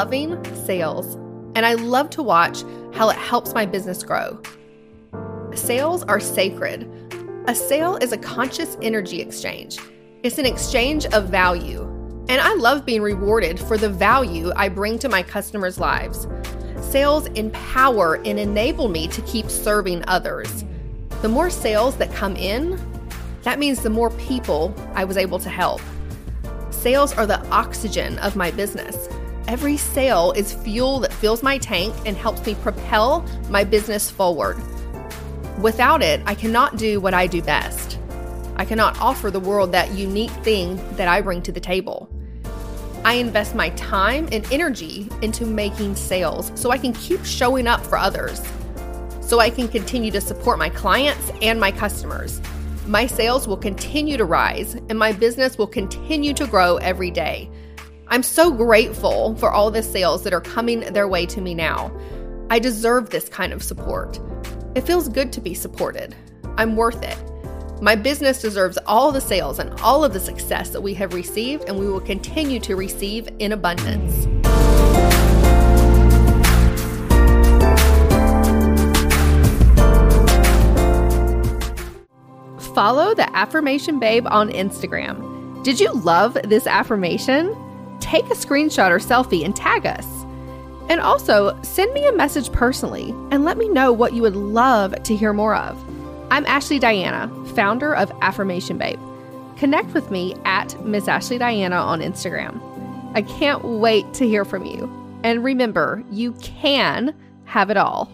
loving sales, and I love to watch how it helps my business grow. Sales are sacred. A sale is a conscious energy exchange, it's an exchange of value. And I love being rewarded for the value I bring to my customers' lives. Sales empower and enable me to keep serving others. The more sales that come in, that means the more people I was able to help. Sales are the oxygen of my business. Every sale is fuel that fills my tank and helps me propel my business forward. Without it, I cannot do what I do best. I cannot offer the world that unique thing that I bring to the table. I invest my time and energy into making sales so I can keep showing up for others, so I can continue to support my clients and my customers. My sales will continue to rise and my business will continue to grow every day. I'm so grateful for all the sales that are coming their way to me now. I deserve this kind of support. It feels good to be supported. I'm worth it. My business deserves all the sales and all of the success that we have received, and we will continue to receive in abundance. Follow the Affirmation Babe on Instagram. Did you love this affirmation? Take a screenshot or selfie and tag us. And also, send me a message personally and let me know what you would love to hear more of. I'm Ashley Diana, founder of Affirmation Babe. Connect with me at Miss Ashley Diana on Instagram. I can't wait to hear from you. And remember, you can have it all.